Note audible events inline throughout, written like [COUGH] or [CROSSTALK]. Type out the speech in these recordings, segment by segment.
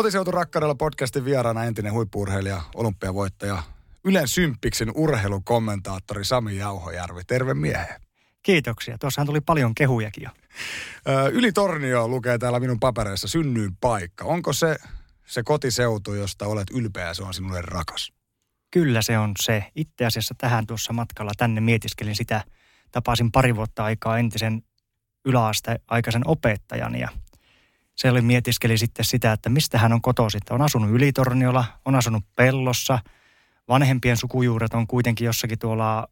Kotiseutu rakkaudella podcastin vieraana entinen huippuurheilija, olympiavoittaja, Ylen Symppiksen urheilukommentaattori Sami Jauhojärvi. Terve miehe. Kiitoksia. Tuossahan tuli paljon kehujakin jo. Yli Tornio lukee täällä minun papereissa synnyin paikka. Onko se se kotiseutu, josta olet ylpeä, se on sinulle rakas? Kyllä se on se. Itse asiassa tähän tuossa matkalla tänne mietiskelin sitä. Tapasin pari vuotta aikaa entisen yläasteaikaisen opettajan ja se oli mietiskeli sitten sitä, että mistä hän on kotoisin. On asunut Ylitorniolla, on asunut Pellossa. Vanhempien sukujuuret on kuitenkin jossakin tuolla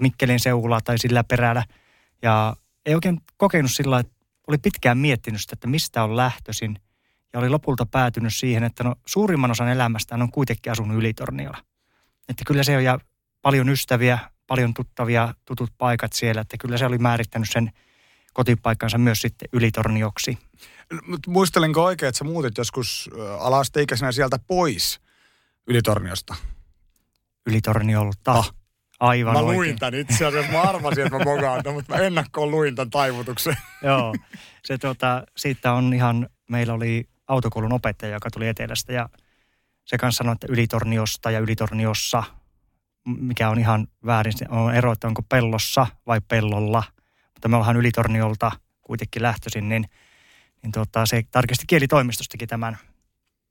Mikkelin seudulla tai sillä perällä. Ja ei oikein kokenut sillä että oli pitkään miettinyt sitä, että mistä on lähtöisin. Ja oli lopulta päätynyt siihen, että no suurimman osan elämästään on kuitenkin asunut Ylitorniolla. Että kyllä se on ja paljon ystäviä, paljon tuttavia, tutut paikat siellä. Että kyllä se oli määrittänyt sen kotipaikkansa myös sitten Ylitornioksi. Muistelenko oikein, että sä muutit joskus alasteikäisenä sieltä pois Ylitorniosta? Ylitorniolta. Ah. Aivan Mä luin oikein. tämän itse asiassa. Mä arvasin, että mä mogaan mutta mä ennakkoon luin tämän taivutuksen. [LAUGHS] Joo. Se, tuota, siitä on ihan, meillä oli autokoulun opettaja, joka tuli etelästä ja se kanssa sanoi, että Ylitorniosta ja Ylitorniossa, mikä on ihan väärin, on ero, että onko pellossa vai pellolla. Mutta me ollaan Ylitorniolta kuitenkin lähtöisin, niin, niin tuota, se tarkisti kielitoimistostakin tämän.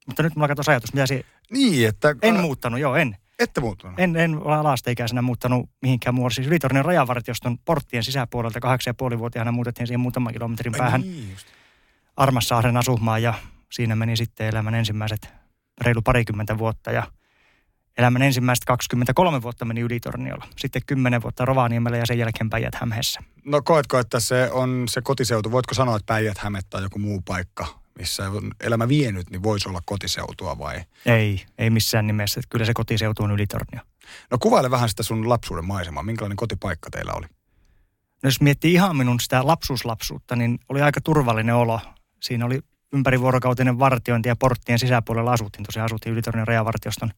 Mutta nyt mulla katsoisi ajatus, mitä se... Niin, että... En muuttanut, joo, en. Ette muuttunut? En, en ole alasteikäisenä muuttanut mihinkään muualle. Siis Ylitornin rajavartioston porttien sisäpuolelta kahdeksan ja puoli vuotiaana muutettiin siihen muutaman kilometrin päähän niin, Armassaaren asumaan ja siinä meni sitten elämän ensimmäiset reilu parikymmentä vuotta ja elämän ensimmäiset 23 vuotta meni Ylitorniolla. Sitten 10 vuotta Rovaniemellä ja sen jälkeen Päijät-Hämeessä. No koetko, että se on se kotiseutu? Voitko sanoa, että Päijät-Häme tai joku muu paikka missä on elämä vienyt, niin voisi olla kotiseutua vai? Ei, ei missään nimessä. Kyllä se kotiseutu on Ylitornio. No kuvaile vähän sitä sun lapsuuden maisemaa. Minkälainen kotipaikka teillä oli? No jos miettii ihan minun sitä lapsuuslapsuutta, niin oli aika turvallinen olo. Siinä oli ympärivuorokautinen vartiointi ja porttien sisäpuolella asuttiin. Tosiaan asuttiin Ylitornion rajavartioston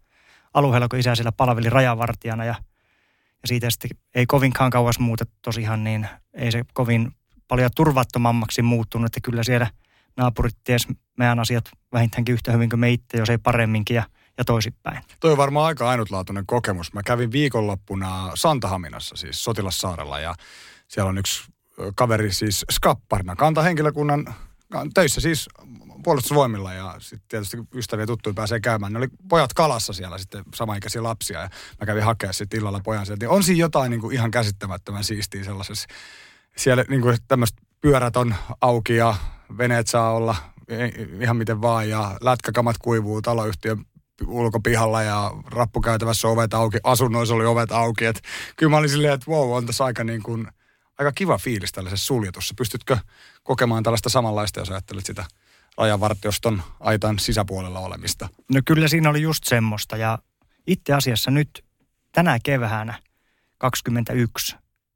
alueella, kun isä siellä palveli rajavartijana ja, ja siitä sitten ei kovinkaan kauas muutettu tosiaan, niin ei se kovin paljon turvattomammaksi muuttunut, että kyllä siellä – naapurit ties meidän asiat vähintäänkin yhtä hyvin kuin me itse, jos ei paremminkin ja, ja toisinpäin. Toi on varmaan aika ainutlaatuinen kokemus. Mä kävin viikonloppuna Santahaminassa, siis Sotilassaarella ja siellä on yksi kaveri siis skapparina, kantahenkilökunnan töissä siis puolustusvoimilla ja sitten tietysti ystäviä tuttuja pääsee käymään. Ne oli pojat kalassa siellä sitten samaikäisiä lapsia ja mä kävin hakea sitten illalla pojan sieltä. Niin on siinä jotain niin kuin ihan käsittämättömän siistiä sellaisessa. Siellä niin kuin tämmöistä pyörät on auki ja veneet saa olla ihan miten vaan ja lätkäkamat kuivuu taloyhtiön ulkopihalla ja rappukäytävässä ovet auki, asunnoissa oli ovet auki. Et kyllä mä olin silleen, että wow, on tässä aika, niin kuin, aika kiva fiilis tällaisessa suljetussa. Pystytkö kokemaan tällaista samanlaista, jos ajattelet sitä rajavartioston aitan sisäpuolella olemista? No kyllä siinä oli just semmoista ja itse asiassa nyt tänä keväänä 21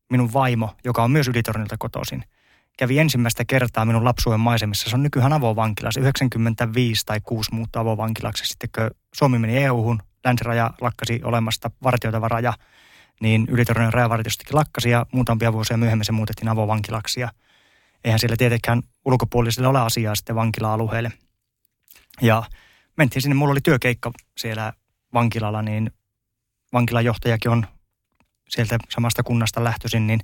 minun vaimo, joka on myös Ylitornilta kotoisin – kävi ensimmäistä kertaa minun lapsuuden maisemissa. Se on nykyään avovankila. Se 95 tai 6 muuttui avovankilaksi. Sitten kun Suomi meni EU-hun, länsiraja lakkasi olemasta vartioitava raja, niin Ylitornion rajavartiostakin lakkasi ja muutamia vuosia myöhemmin se muutettiin avovankilaksi. Ja eihän siellä tietenkään ulkopuolisille ole asiaa sitten vankila-alueelle. Ja mentiin sinne, mulla oli työkeikka siellä vankilalla, niin vankilajohtajakin on sieltä samasta kunnasta lähtöisin, niin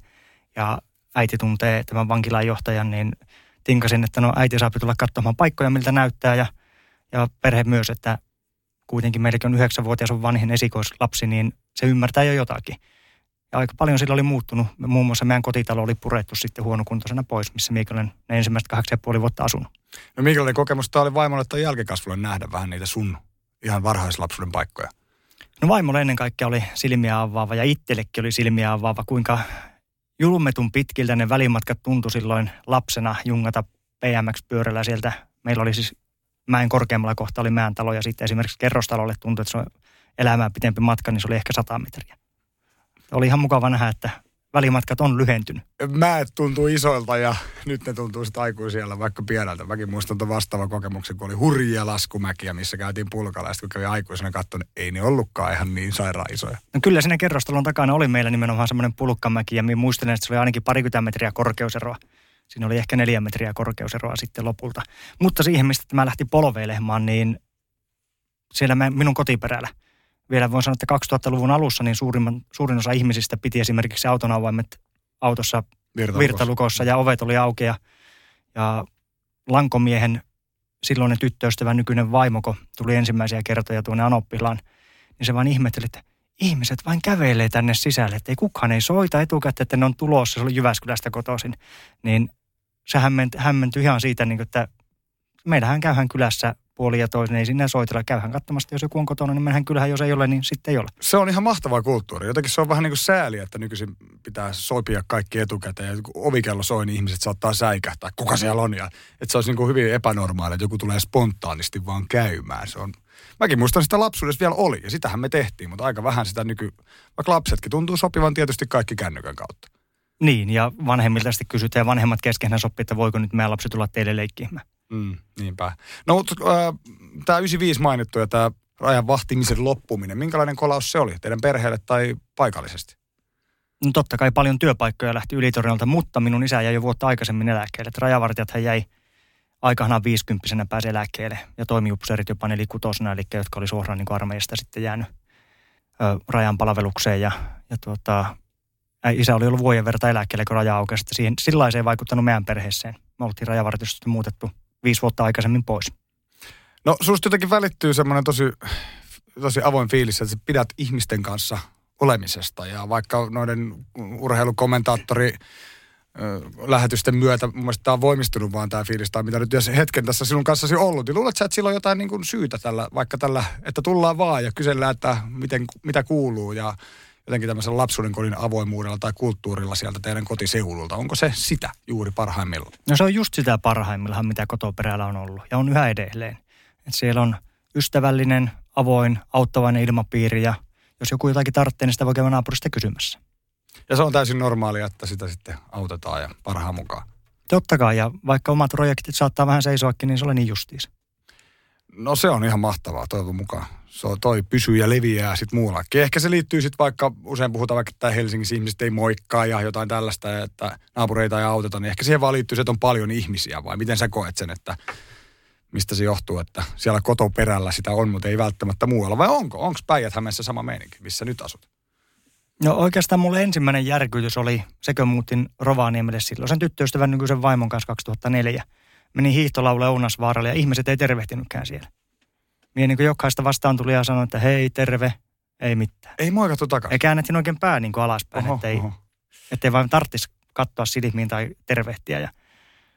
ja äiti tuntee tämän vankilan johtajan, niin tinkasin, että no äiti saa tulla katsomaan paikkoja, miltä näyttää ja, ja perhe myös, että kuitenkin meilläkin on yhdeksänvuotias on vanhin esikoislapsi, niin se ymmärtää jo jotakin. Ja aika paljon sillä oli muuttunut. Muun muassa meidän kotitalo oli purettu sitten huonokuntoisena pois, missä minä olen ne ensimmäiset kahdeksan ja puoli vuotta asunut. No minkälainen kokemus tämä oli vaimolle tai jälkikasvulle nähdä vähän niitä sun ihan varhaislapsuuden paikkoja? No vaimolle ennen kaikkea oli silmiä avaava ja itsellekin oli silmiä avaava, kuinka julmetun pitkiltä ne välimatkat tuntui silloin lapsena jungata PMX-pyörällä sieltä. Meillä oli siis mäen korkeammalla kohta oli mäen talo ja sitten esimerkiksi kerrostalolle tuntui, että se on elämää pitempi matka, niin se oli ehkä 100 metriä. Oli ihan mukava nähdä, että välimatkat on lyhentynyt. Mäet tuntuu isoilta ja nyt ne tuntuu sitten aikuisilla vaikka pieneltä. Mäkin muistan tuon vastaava kokemuksen, kun oli hurjia laskumäkiä, missä käytiin pulkalla. Ja sitten kun kävi aikuisena katsoin, ei ne ollutkaan ihan niin sairaan isoja. No kyllä siinä kerrostalon takana oli meillä nimenomaan semmoinen pulkkamäki ja muistelen, että se oli ainakin parikymmentä metriä korkeuseroa. Siinä oli ehkä neljä metriä korkeuseroa sitten lopulta. Mutta siihen, mistä mä lähti polveilemaan, niin siellä mä, minun kotiperällä. Vielä voin sanoa, että 2000-luvun alussa niin suurimman, suurin osa ihmisistä piti esimerkiksi auton avaimet autossa virtalukossa, virtalukossa ja ovet oli auki ja, ja lankomiehen silloinen tyttöystävä, nykyinen vaimoko, tuli ensimmäisiä kertoja tuonne Anoppilaan, niin se vain ihmetteli, että ihmiset vain kävelee tänne sisälle, että ei kukaan ei soita etukäteen, että ne on tulossa, se oli Jyväskylästä kotoisin. Niin se hämmentyi ihan siitä, niin kuin, että meillähän käyhän kylässä puoli ja toisen, ei sinne soitella, käyhän katsomasta, jos joku on kotona, niin mennään kyllähän, jos ei ole, niin sitten ei ole. Se on ihan mahtavaa kulttuuri. Jotenkin se on vähän niin kuin sääli, että nykyisin pitää sopia kaikki etukäteen. Ja kun ovikello soi, niin ihmiset saattaa säikähtää, kuka siellä on. Ja, että se olisi niin kuin hyvin epänormaali, että joku tulee spontaanisti vaan käymään. Se on, mäkin muistan sitä lapsuudessa vielä oli, ja sitähän me tehtiin, mutta aika vähän sitä nyky... Vaikka lapsetkin tuntuu sopivan tietysti kaikki kännykän kautta. Niin, ja vanhemmilta sitten kysytään, ja vanhemmat keskenään sopii, että voiko nyt meidän lapsi tulla teille leikkimään. Mm, niinpä. No, mutta äh, tämä 95 mainittu ja tämä rajan vahtimisen loppuminen, minkälainen kolaus se oli teidän perheelle tai paikallisesti? No totta kai paljon työpaikkoja lähti Ylitornilta, mutta minun isä jäi jo vuotta aikaisemmin eläkkeelle. Että rajavartijat hän jäi aikanaan 50 pääsi eläkkeelle ja toimiupseerit jopa nelikutosena, eli jotka oli suoraan niin armeijasta sitten jäänyt ö, rajan palvelukseen. Ja, ja tuota, isä oli ollut vuoden verta eläkkeelle, kun raja aukesi. Siihen, sillä ei vaikuttanut meidän perheeseen. Me oltiin rajavartiosta muutettu viisi vuotta aikaisemmin pois. No susta jotenkin välittyy semmoinen tosi, tosi avoin fiilis, että sä pidät ihmisten kanssa olemisesta. Ja vaikka noiden urheilukommentaattori lähetysten myötä, mun mielestä tämä on voimistunut vaan tämä fiilis, tai mitä nyt hetken tässä sinun kanssasi ollut, niin luulet sä, että sillä on jotain niin kuin syytä tällä, vaikka tällä, että tullaan vaan ja kysellään, että miten, mitä kuuluu ja jotenkin tämmöisen lapsuuden kodin avoimuudella tai kulttuurilla sieltä teidän kotiseudulta. Onko se sitä juuri parhaimmillaan? No se on just sitä parhaimmillaan, mitä kotoperällä on ollut ja on yhä edelleen. Et siellä on ystävällinen, avoin, auttavainen ilmapiiri ja jos joku jotakin tarvitsee, niin sitä voi käydä naapurista kysymässä. Ja se on täysin normaalia, että sitä sitten autetaan ja parhaan mukaan. Totta kai, ja vaikka omat projektit saattaa vähän seisoakin, niin se oli niin justiis. No se on ihan mahtavaa, toivon mukaan. Se on, toi pysyy ja leviää sitten muuallakin. Ehkä se liittyy sitten vaikka, usein puhutaan vaikka, että Helsingissä ihmiset ei moikkaa ja jotain tällaista, että naapureita ei auteta, niin ehkä siihen vaan liittyy se, että on paljon ihmisiä, vai miten sä koet sen, että mistä se johtuu, että siellä kotoperällä sitä on, mutta ei välttämättä muualla, vai onko? Onko päijät sama meininki, missä nyt asut? No oikeastaan mulle ensimmäinen järkytys oli, sekö muutin Rovaniemelle silloin sen tyttöystävän nykyisen vaimon kanssa 2004. Menin hiihtolaulle Ounasvaaralle ja ihmiset ei tervehtinytkään siellä. Mie niin jokaista vastaan tuli ja sanoi, että hei, terve, ei mitään. Ei moikattu takaisin. Ja käännettiin oikein pää niin kuin alaspäin, oho, ettei, oho. ettei vain tarvitsisi katsoa silmiin tai tervehtiä. Ja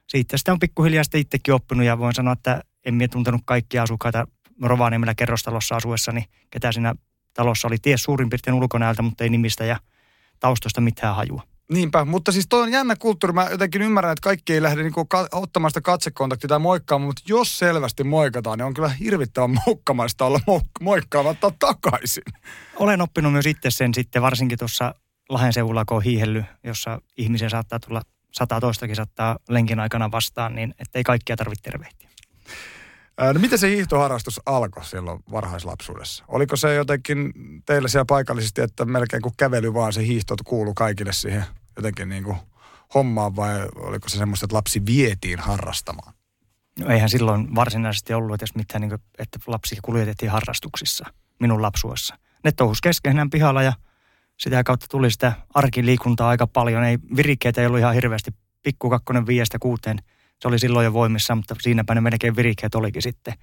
siitä sitä on pikkuhiljaa sitten itsekin oppinut ja voin sanoa, että en mie tuntenut kaikkia asukkaita Rovaniemellä kerrostalossa asuessani, ketä siinä talossa oli ties suurin piirtein ulkonäöltä, mutta ei nimistä ja taustosta mitään hajua. Niinpä, mutta siis toi on jännä kulttuuri. Mä jotenkin ymmärrän, että kaikki ei lähde niinku ka- ottamaan sitä katsekontaktia tai moikkaamaan, mutta jos selvästi moikataan, niin on kyllä hirvittävän moukkamaista olla mo- moikkaamatta takaisin. Olen oppinut myös itse sen sitten, varsinkin tuossa Lahden seudulla, kun on hiihelly, jossa ihmisiä saattaa tulla sata toistakin saattaa lenkin aikana vastaan, niin ettei kaikkia tarvitse tervehtiä. No miten se hiihtoharrastus alkoi silloin varhaislapsuudessa? Oliko se jotenkin teille siellä paikallisesti, että melkein kuin kävely vaan se hiihto kuulu kaikille siihen jotenkin niin kuin hommaan vai oliko se semmoista, että lapsi vietiin harrastamaan? No eihän silloin varsinaisesti ollut edes mitään, niin kuin, että lapsi kuljetettiin harrastuksissa minun lapsuessa. Ne touhus keskenään pihalla ja sitä kautta tuli sitä arkiliikuntaa aika paljon. Ei, virikkeitä ei ollut ihan hirveästi. Pikku kakkonen viiestä kuuteen – se oli silloin jo voimissa, mutta siinäpä ne melkein virikkeet olikin sitten.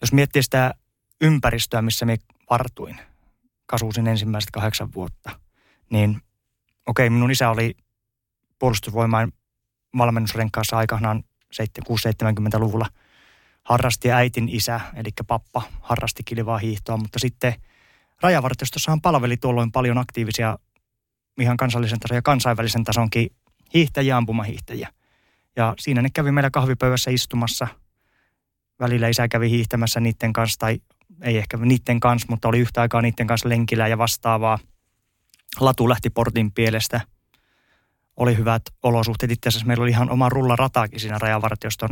Jos miettii sitä ympäristöä, missä me vartuin, kasuusin ensimmäiset kahdeksan vuotta, niin okei, okay, minun isä oli puolustusvoimain valmennusrenkaassa aikanaan 6-70-luvulla. Harrasti äitin isä, eli pappa, harrasti kilivaa hiihtoa, mutta sitten rajavartiostossahan palveli tuolloin paljon aktiivisia ihan kansallisen tason ja kansainvälisen tasonkin hiihtäjiä, ampumahiihtäjiä. Ja siinä ne kävi meillä kahvipöydässä istumassa. Välillä isä kävi hiihtämässä niiden kanssa, tai ei ehkä niiden kanssa, mutta oli yhtä aikaa niiden kanssa lenkillä ja vastaavaa. Latu lähti portin pielestä. Oli hyvät olosuhteet. Itse asiassa meillä oli ihan oma rullarataakin siinä rajavartioston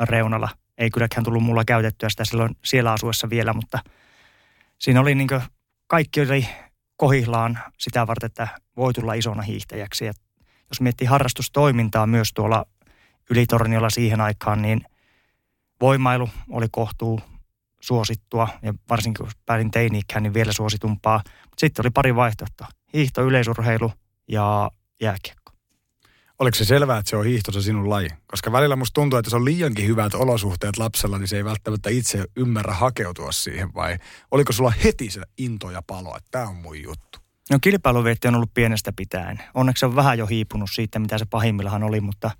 reunalla. Ei kylläkään tullut mulla käytettyä sitä silloin siellä asuessa vielä, mutta siinä oli niin kaikki oli kohillaan sitä varten, että voi tulla isona hiihtäjäksi. Ja jos miettii harrastustoimintaa myös tuolla Ylitorniolla siihen aikaan, niin voimailu oli kohtuu suosittua ja varsinkin kun pääsin teini niin vielä suositumpaa. Sitten oli pari vaihtoehtoa. Hiihto, yleisurheilu ja jääkiekko. Oliko se selvää, että se on hiihto se sinun laji? Koska välillä musta tuntuu, että se on liiankin hyvät olosuhteet lapsella, niin se ei välttämättä itse ymmärrä hakeutua siihen. Vai oliko sulla heti se into ja palo, että tämä on mun juttu? No kilpailuvietti on ollut pienestä pitäen. Onneksi se on vähän jo hiipunut siitä, mitä se pahimmillaan oli, mutta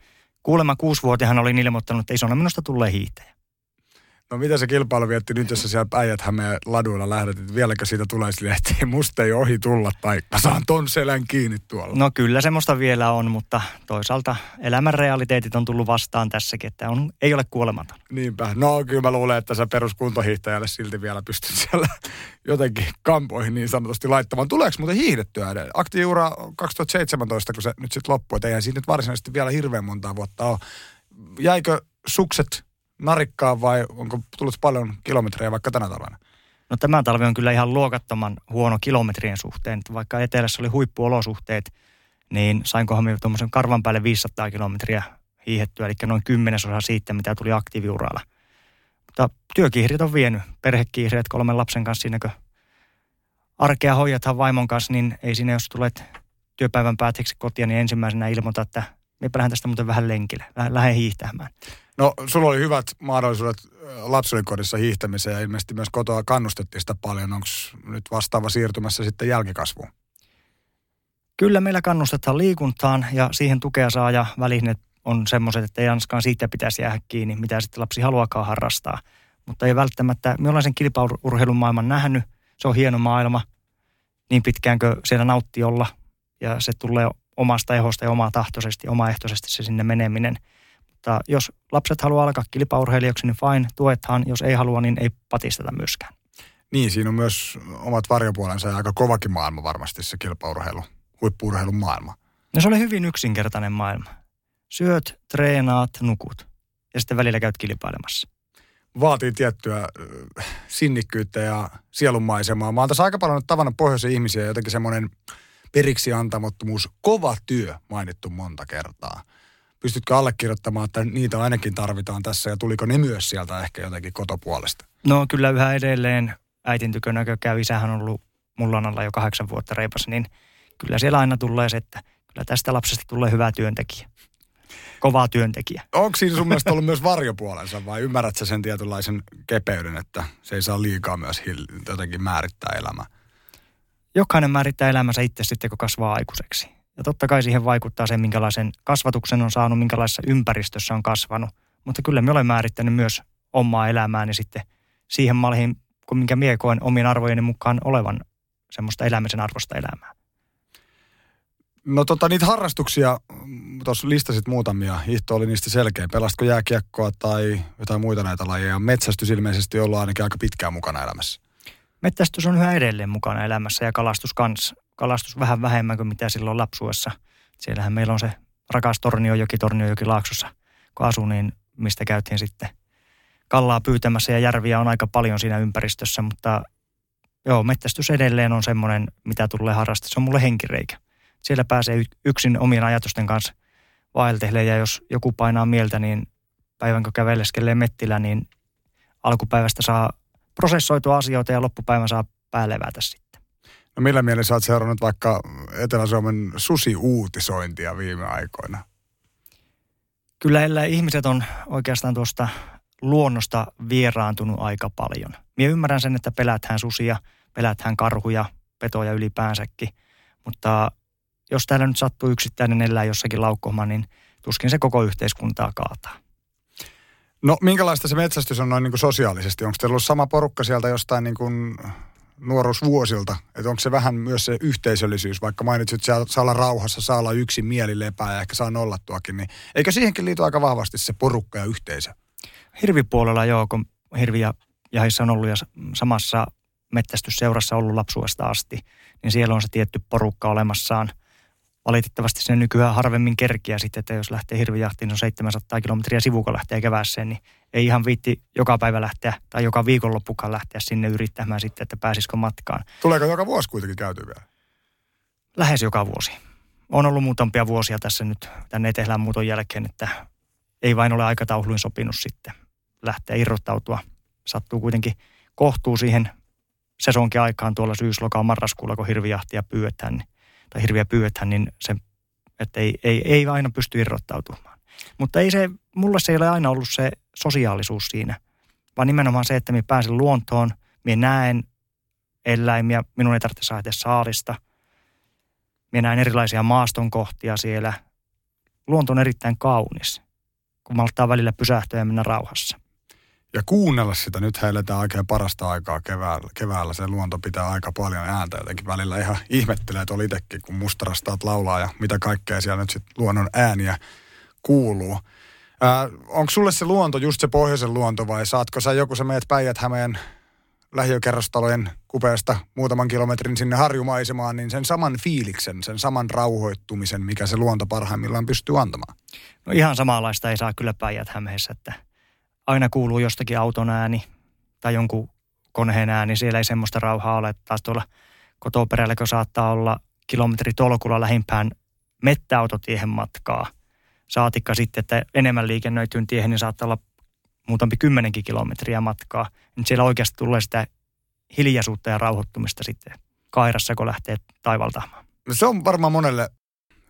kuulemma kuusivuotiaan olin ilmoittanut, että isona minusta tulee hiihtäjä. No mitä se kilpailu vietti nyt, jos sä siellä päijät laduilla lähdet, että vieläkö siitä tulee sille, että ei musta ei ohi tulla tai mä saan ton selän kiinni tuolla? No kyllä semmoista vielä on, mutta toisaalta elämän realiteetit on tullut vastaan tässäkin, että on, ei ole kuolematon. Niinpä. No kyllä mä luulen, että sä peruskuntohiihtäjälle silti vielä pystyt [LAUGHS] siellä jotenkin kampoihin niin sanotusti laittamaan. Tuleeko muuten hiihdettyä edelleen? Aktiiura 2017, kun se nyt sitten loppui, että eihän siinä nyt varsinaisesti vielä hirveän montaa vuotta ole. Jäikö sukset narikkaa vai onko tullut paljon kilometrejä vaikka tänä talvena? No tämä talvi on kyllä ihan luokattoman huono kilometrien suhteen. Vaikka etelässä oli huippuolosuhteet, niin sainkohan minä tuommoisen karvan päälle 500 kilometriä hiihettyä, eli noin kymmenesosa siitä, mitä tuli aktiiviuralla. Mutta työkiihrit on vienyt, perhekiihreet kolmen lapsen kanssa siinäkö arkea hoidathan vaimon kanssa, niin ei siinä, jos tulet työpäivän päätteeksi kotia, niin ensimmäisenä ilmoita, että me lähden tästä muuten vähän lenkille, lähden hiihtämään. No, sulla oli hyvät mahdollisuudet lapsuudenkodissa hiihtämiseen ja ilmeisesti myös kotoa kannustettiin sitä paljon. Onko nyt vastaava siirtymässä sitten jälkikasvuun? Kyllä meillä kannustetaan liikuntaan ja siihen tukea saa ja välineet on semmoiset, että ei ainakaan siitä pitäisi jäädä kiinni, mitä sitten lapsi haluaakaan harrastaa. Mutta ei välttämättä, me ollaan sen kilpaurheilun maailman nähnyt, se on hieno maailma, niin pitkäänkö siellä nautti olla ja se tulee omasta ehosta ja omaa tahtoisesti, omaehtoisesti se sinne meneminen – mutta jos lapset haluaa alkaa kilpaurheilijaksi, niin fine, tuethan. Jos ei halua, niin ei patisteta myöskään. Niin, siinä on myös omat varjopuolensa ja aika kovakin maailma varmasti se kilpaurheilu, huippuurheilun maailma. No se oli hyvin yksinkertainen maailma. Syöt, treenaat, nukut ja sitten välillä käyt kilpailemassa. Vaatii tiettyä äh, sinnikkyyttä ja sielunmaisemaa. Mä oon tässä aika paljon tavannut pohjoisen ihmisiä jotenkin semmoinen periksi antamattomuus, kova työ mainittu monta kertaa pystytkö allekirjoittamaan, että niitä ainakin tarvitaan tässä ja tuliko ne myös sieltä ehkä jotenkin kotopuolesta? No kyllä yhä edelleen äitin tykönä käy. Isähän on ollut mulla alla jo kahdeksan vuotta reipas, niin kyllä siellä aina tulee se, että kyllä tästä lapsesta tulee hyvä työntekijä. Kovaa työntekijä. Onko siinä sun mielestä ollut myös varjopuolensa vai ymmärrät sä sen tietynlaisen kepeyden, että se ei saa liikaa myös jotenkin määrittää elämää? Jokainen määrittää elämänsä itse sitten, kun kasvaa aikuiseksi. Ja totta kai siihen vaikuttaa se, minkälaisen kasvatuksen on saanut, minkälaisessa ympäristössä on kasvanut. Mutta kyllä me olen määrittänyt myös omaa elämääni sitten siihen malliin, kun minkä mie koen omien arvojeni mukaan olevan semmoista elämisen arvosta elämää. No tota, niitä harrastuksia, tuossa listasit muutamia, hiihto oli niistä selkeä. Pelastko jääkiekkoa tai jotain muita näitä lajeja? Metsästys ilmeisesti on ollut ainakin aika pitkään mukana elämässä. Metsästys on yhä edelleen mukana elämässä ja kalastus kanssa kalastus vähän vähemmän kuin mitä silloin lapsuessa. Siellähän meillä on se rakas Torniojoki, Torniojoki Laaksossa, kun asu, niin mistä käytiin sitten kallaa pyytämässä ja järviä on aika paljon siinä ympäristössä, mutta joo, metsästys edelleen on semmoinen, mitä tulee harrastaa. Se on mulle henkireikä. Siellä pääsee yksin omien ajatusten kanssa vaeltelee ja jos joku painaa mieltä, niin päivän kun käveleskelee mettillä, niin alkupäivästä saa prosessoitua asioita ja loppupäivän saa päälevätä sitten. No millä mielessä olet seurannut vaikka Etelä-Suomen susi-uutisointia viime aikoina? Kyllä ellei ihmiset on oikeastaan tuosta luonnosta vieraantunut aika paljon. Minä ymmärrän sen, että pelätään susia, pelätään karhuja, petoja ylipäänsäkin, mutta jos täällä nyt sattuu yksittäinen elää jossakin laukkomaan, niin tuskin se koko yhteiskuntaa kaataa. No minkälaista se metsästys on noin niin kuin sosiaalisesti? Onko teillä ollut sama porukka sieltä jostain niin kuin nuoruusvuosilta, että onko se vähän myös se yhteisöllisyys, vaikka mainitsit, että saa olla rauhassa, saa olla yksin mieli lepää ja ehkä saa nollattuakin, niin eikö siihenkin liity aika vahvasti se porukka ja yhteisö? Hirvipuolella joo, kun hirvi ja jahissa on ollut ja samassa metsästysseurassa ollut lapsuudesta asti, niin siellä on se tietty porukka olemassaan – valitettavasti se nykyään harvemmin kerkiä sitten, että jos lähtee hirvijahtiin, se on 700 kilometriä sivuko lähtee kevääseen, niin ei ihan viitti joka päivä lähteä tai joka viikonloppukaan lähteä sinne yrittämään sitten, että pääsisikö matkaan. Tuleeko joka vuosi kuitenkin käyty vielä? Lähes joka vuosi. on ollut muutamia vuosia tässä nyt tänne etelän muuton jälkeen, että ei vain ole aikatauluin sopinut sitten lähteä irrottautua. Sattuu kuitenkin kohtuu siihen sesonkin aikaan tuolla syyslokaan marraskuulla, kun hirvijahtia pyydetään, niin, tai hirviä pyydetään, niin se, että ei, ei, ei aina pysty irrottautumaan. Mutta ei se, mulle se ei ole aina ollut se sosiaalisuus siinä, vaan nimenomaan se, että minä pääsen luontoon, minä näen eläimiä, minun ei tarvitse saada saalista. Minä näen erilaisia maastonkohtia siellä. Luonto on erittäin kaunis, kun malttaa välillä pysähtyä ja mennä rauhassa ja kuunnella sitä. Nyt eletään oikein parasta aikaa keväällä. Keväällä se luonto pitää aika paljon ääntä jotenkin välillä. Ihan ihmettelee tuolla itsekin, kun mustarastaat laulaa ja mitä kaikkea siellä nyt sitten luonnon ääniä kuuluu. onko sulle se luonto just se pohjoisen luonto vai saatko sä joku, sä meet Päijät-Hämeen lähiökerrostalojen kupeesta muutaman kilometrin sinne harjumaisemaan, niin sen saman fiiliksen, sen saman rauhoittumisen, mikä se luonto parhaimmillaan pystyy antamaan? No ihan samanlaista ei saa kyllä Päijät-Hämeessä, että aina kuuluu jostakin auton ääni tai jonkun koneen ääni. Siellä ei semmoista rauhaa ole. Taas tuolla kotoperällä, saattaa olla kilometri tolkulla lähimpään mettäautotiehen matkaa. Saatikka sitten, että enemmän liikennöityyn tiehen, niin saattaa olla muutampi kymmenenkin kilometriä matkaa. Niin siellä oikeasti tulee sitä hiljaisuutta ja rauhoittumista sitten kairassa, kun lähtee taivaltaamaan. No se on varmaan monelle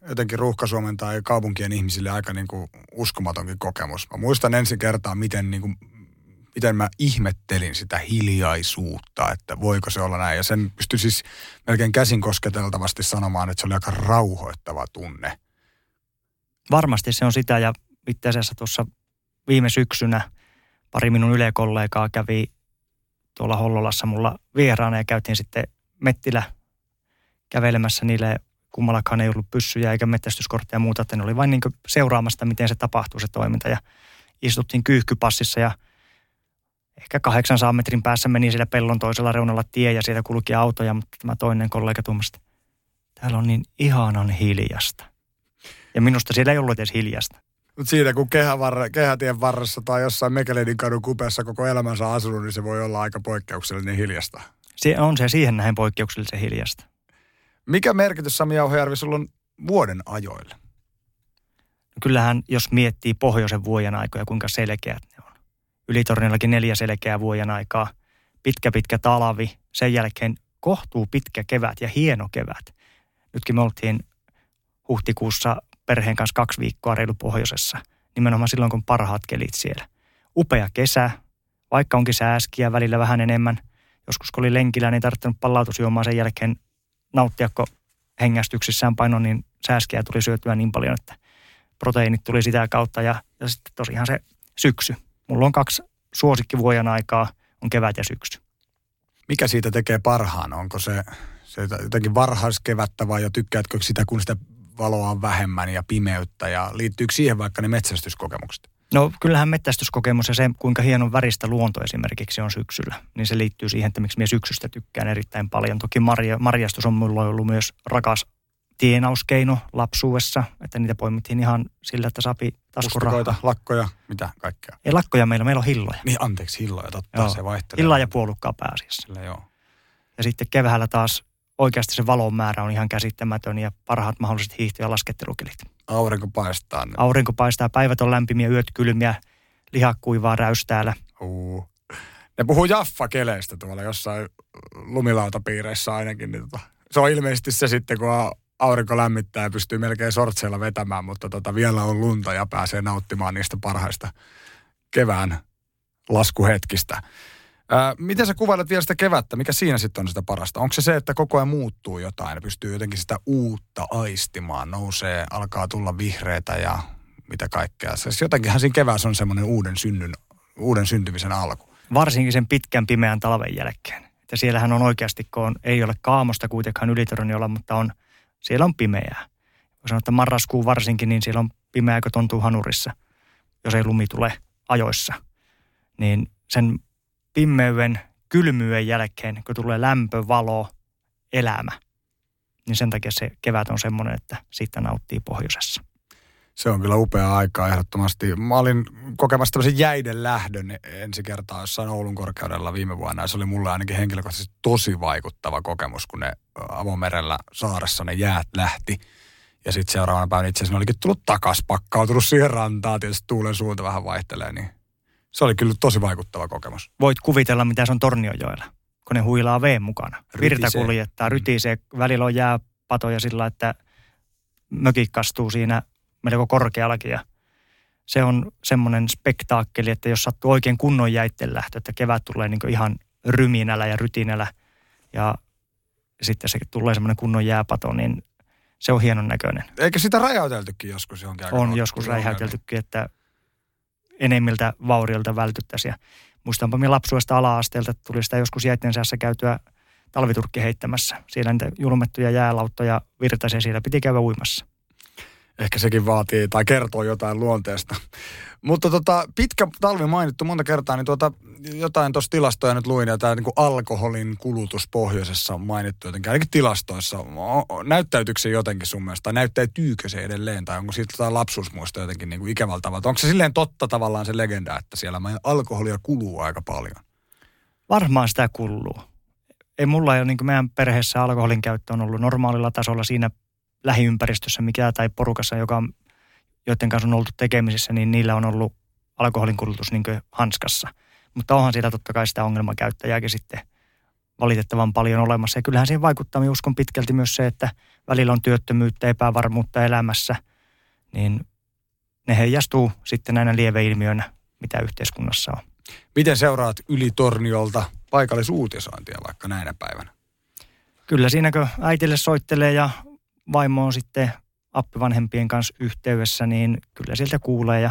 jotenkin Ruuhka-Suomen tai kaupunkien ihmisille aika niin kuin uskomatonkin kokemus. Mä muistan ensi kertaa, miten, niin kuin, miten mä ihmettelin sitä hiljaisuutta, että voiko se olla näin. Ja sen pystyi siis melkein käsin kosketeltavasti sanomaan, että se oli aika rauhoittava tunne. Varmasti se on sitä ja itse asiassa tuossa viime syksynä pari minun ylekollegaa kävi tuolla Hollolassa mulla vieraana ja käytiin sitten Mettilä kävelemässä niille kummallakaan ei ollut pyssyjä eikä metsästyskortteja ja muuta, että ne oli vain niin seuraamasta, miten se tapahtuu se toiminta. Ja istuttiin kyyhkypassissa ja ehkä 800 metrin päässä meni siellä pellon toisella reunalla tie ja siitä kulki autoja, mutta tämä toinen kollega tuomasta, täällä on niin ihanan hiljasta. Ja minusta siellä ei ollut edes hiljasta. Mutta siinä kun kehävarre, kehätien varressa tai jossain Mekelinin kadun kupeessa koko elämänsä asunut, niin se voi olla aika poikkeuksellinen hiljasta. Se on se siihen näin poikkeuksellisen hiljasta. Mikä merkitys Sami Jauhojärvi sulla on vuoden ajoille? Kyllähän, jos miettii pohjoisen vuoden aikoja, kuinka selkeät ne on. Ylitornillakin neljä selkeää vuoden aikaa. Pitkä, pitkä talvi. Sen jälkeen kohtuu pitkä kevät ja hieno kevät. Nytkin me oltiin huhtikuussa perheen kanssa kaksi viikkoa reilu pohjoisessa. Nimenomaan silloin, kun parhaat kelit siellä. Upea kesä, vaikka onkin sääskiä välillä vähän enemmän. Joskus kun oli lenkillä, niin tarvittanut palautusjuomaa sen jälkeen nauttia, kun hengästyksissään paino, niin sääskiä tuli syötyä niin paljon, että proteiinit tuli sitä kautta. Ja, ja sitten tosiaan se syksy. Mulla on kaksi suosikkivuojan aikaa, on kevät ja syksy. Mikä siitä tekee parhaan? Onko se, se jotenkin varhaiskevättä vai jo tykkäätkö sitä, kun sitä valoa on vähemmän ja pimeyttä ja liittyykö siihen vaikka ne metsästyskokemukset? No kyllähän metsästyskokemus ja se, kuinka hieno väristä luonto esimerkiksi on syksyllä, niin se liittyy siihen, että miksi minä syksystä tykkään erittäin paljon. Toki marja, marjastus on minulla ollut myös rakas tienauskeino lapsuudessa, että niitä poimittiin ihan sillä, että sapi taskurahaa. lakkoja, mitä kaikkea? Ei lakkoja meillä, meillä on hilloja. Niin anteeksi, hilloja, totta joo. se vaihtelee. Hilla ja puolukkaa pääasiassa. Sillä joo. Ja sitten keväällä taas oikeasti se valon määrä on ihan käsittämätön ja parhaat mahdolliset hiihto- ja laskettelukelit. Aurinko paistaa. Nyt. Aurinko paistaa, päivät on lämpimiä, yöt kylmiä, liha kuivaa räystäällä. Uh. Ne puhuu Jaffa-keleistä tuolla jossain lumilautapiireissä ainakin. Niin tota, se on ilmeisesti se sitten, kun aurinko lämmittää ja pystyy melkein sortseilla vetämään, mutta tota, vielä on lunta ja pääsee nauttimaan niistä parhaista kevään laskuhetkistä. Ää, miten sä kuvailet vielä sitä kevättä? Mikä siinä sitten on sitä parasta? Onko se se, että koko ajan muuttuu jotain ja pystyy jotenkin sitä uutta aistimaan? Nousee, alkaa tulla vihreitä ja mitä kaikkea. Siis jotenkinhan siinä keväässä on semmoinen uuden synnyn, uuden syntymisen alku. Varsinkin sen pitkän pimeän talven jälkeen. Että siellähän on oikeasti, kun on, ei ole kaamosta kuitenkaan ylitorniolla, mutta on, siellä on pimeää. Voi sanoa, että marraskuu varsinkin, niin siellä on pimeää, kun tontuu hanurissa, jos ei lumi tule ajoissa. Niin sen pimmeyden, kylmyyden jälkeen, kun tulee lämpö, valo, elämä, niin sen takia se kevät on semmoinen, että siitä nauttii pohjoisessa. Se on kyllä upea aika ehdottomasti. Mä olin kokemassa tämmöisen jäiden lähdön ensi kertaa jossain Oulun korkeudella viime vuonna. Ja se oli mulle ainakin henkilökohtaisesti tosi vaikuttava kokemus, kun ne avomerellä saaressa ne jäät lähti. Ja sitten seuraavana päivänä itse asiassa olikin tullut takas, pakkautunut siihen rantaan, tietysti tuulen suunta vähän vaihtelee, niin se oli kyllä tosi vaikuttava kokemus. Voit kuvitella, mitä se on Tornionjoella, kun ne huilaa veen mukana. Virta Rytisee. kuljettaa, Mm. rytisee, välillä on jääpatoja sillä, että mökit kastuu siinä melko korkeallakin ja se on semmoinen spektaakkeli, että jos sattuu oikein kunnon jäitten lähtö, että kevät tulee niin ihan ryminällä ja rytinällä ja sitten se tulee semmoinen kunnon jääpato, niin se on hienon näköinen. Eikö sitä räjäyteltykin joskus johonkin aikaan? On joskus räihäyteltykin, että enemmiltä vaurioilta vältyttäisiin. Muistanpa minä lapsuudesta ala-asteelta, tuli sitä joskus jäitten säässä käytyä talviturkki heittämässä. Siellä niitä julmettuja jäälauttoja virtaisi ja siellä piti käydä uimassa. Ehkä sekin vaatii tai kertoo jotain luonteesta. Mutta tota, pitkä talvi mainittu monta kertaa, niin tuota, jotain tuossa tilastoja nyt luin, ja tämä niin alkoholin kulutus pohjoisessa on mainittu jotenkin, ainakin tilastoissa. Näyttäytyykö se jotenkin sun mielestä, tai näyttäytyykö se edelleen, tai onko siitä jotain lapsuusmuista jotenkin niin kuin ikävällä tavalla? Onko se silleen totta tavallaan se legenda, että siellä alkoholia kuluu aika paljon? Varmaan sitä kuuluu. Ei mulla ole, niin meidän perheessä alkoholin käyttö on ollut normaalilla tasolla siinä lähiympäristössä mikä tai porukassa, joka on, joiden kanssa on oltu tekemisissä, niin niillä on ollut alkoholin kulutus niin hanskassa. Mutta onhan siitä totta kai sitä ongelmakäyttäjääkin sitten valitettavan paljon olemassa. Ja kyllähän siihen vaikuttaa, minä uskon pitkälti myös se, että välillä on työttömyyttä, epävarmuutta elämässä, niin ne heijastuu sitten näinä lieveilmiöinä, mitä yhteiskunnassa on. Miten seuraat yli Torniolta paikallisuutisointia vaikka näinä päivänä? Kyllä siinäkö äitille soittelee ja vaimo on sitten appivanhempien kanssa yhteydessä, niin kyllä sieltä kuulee ja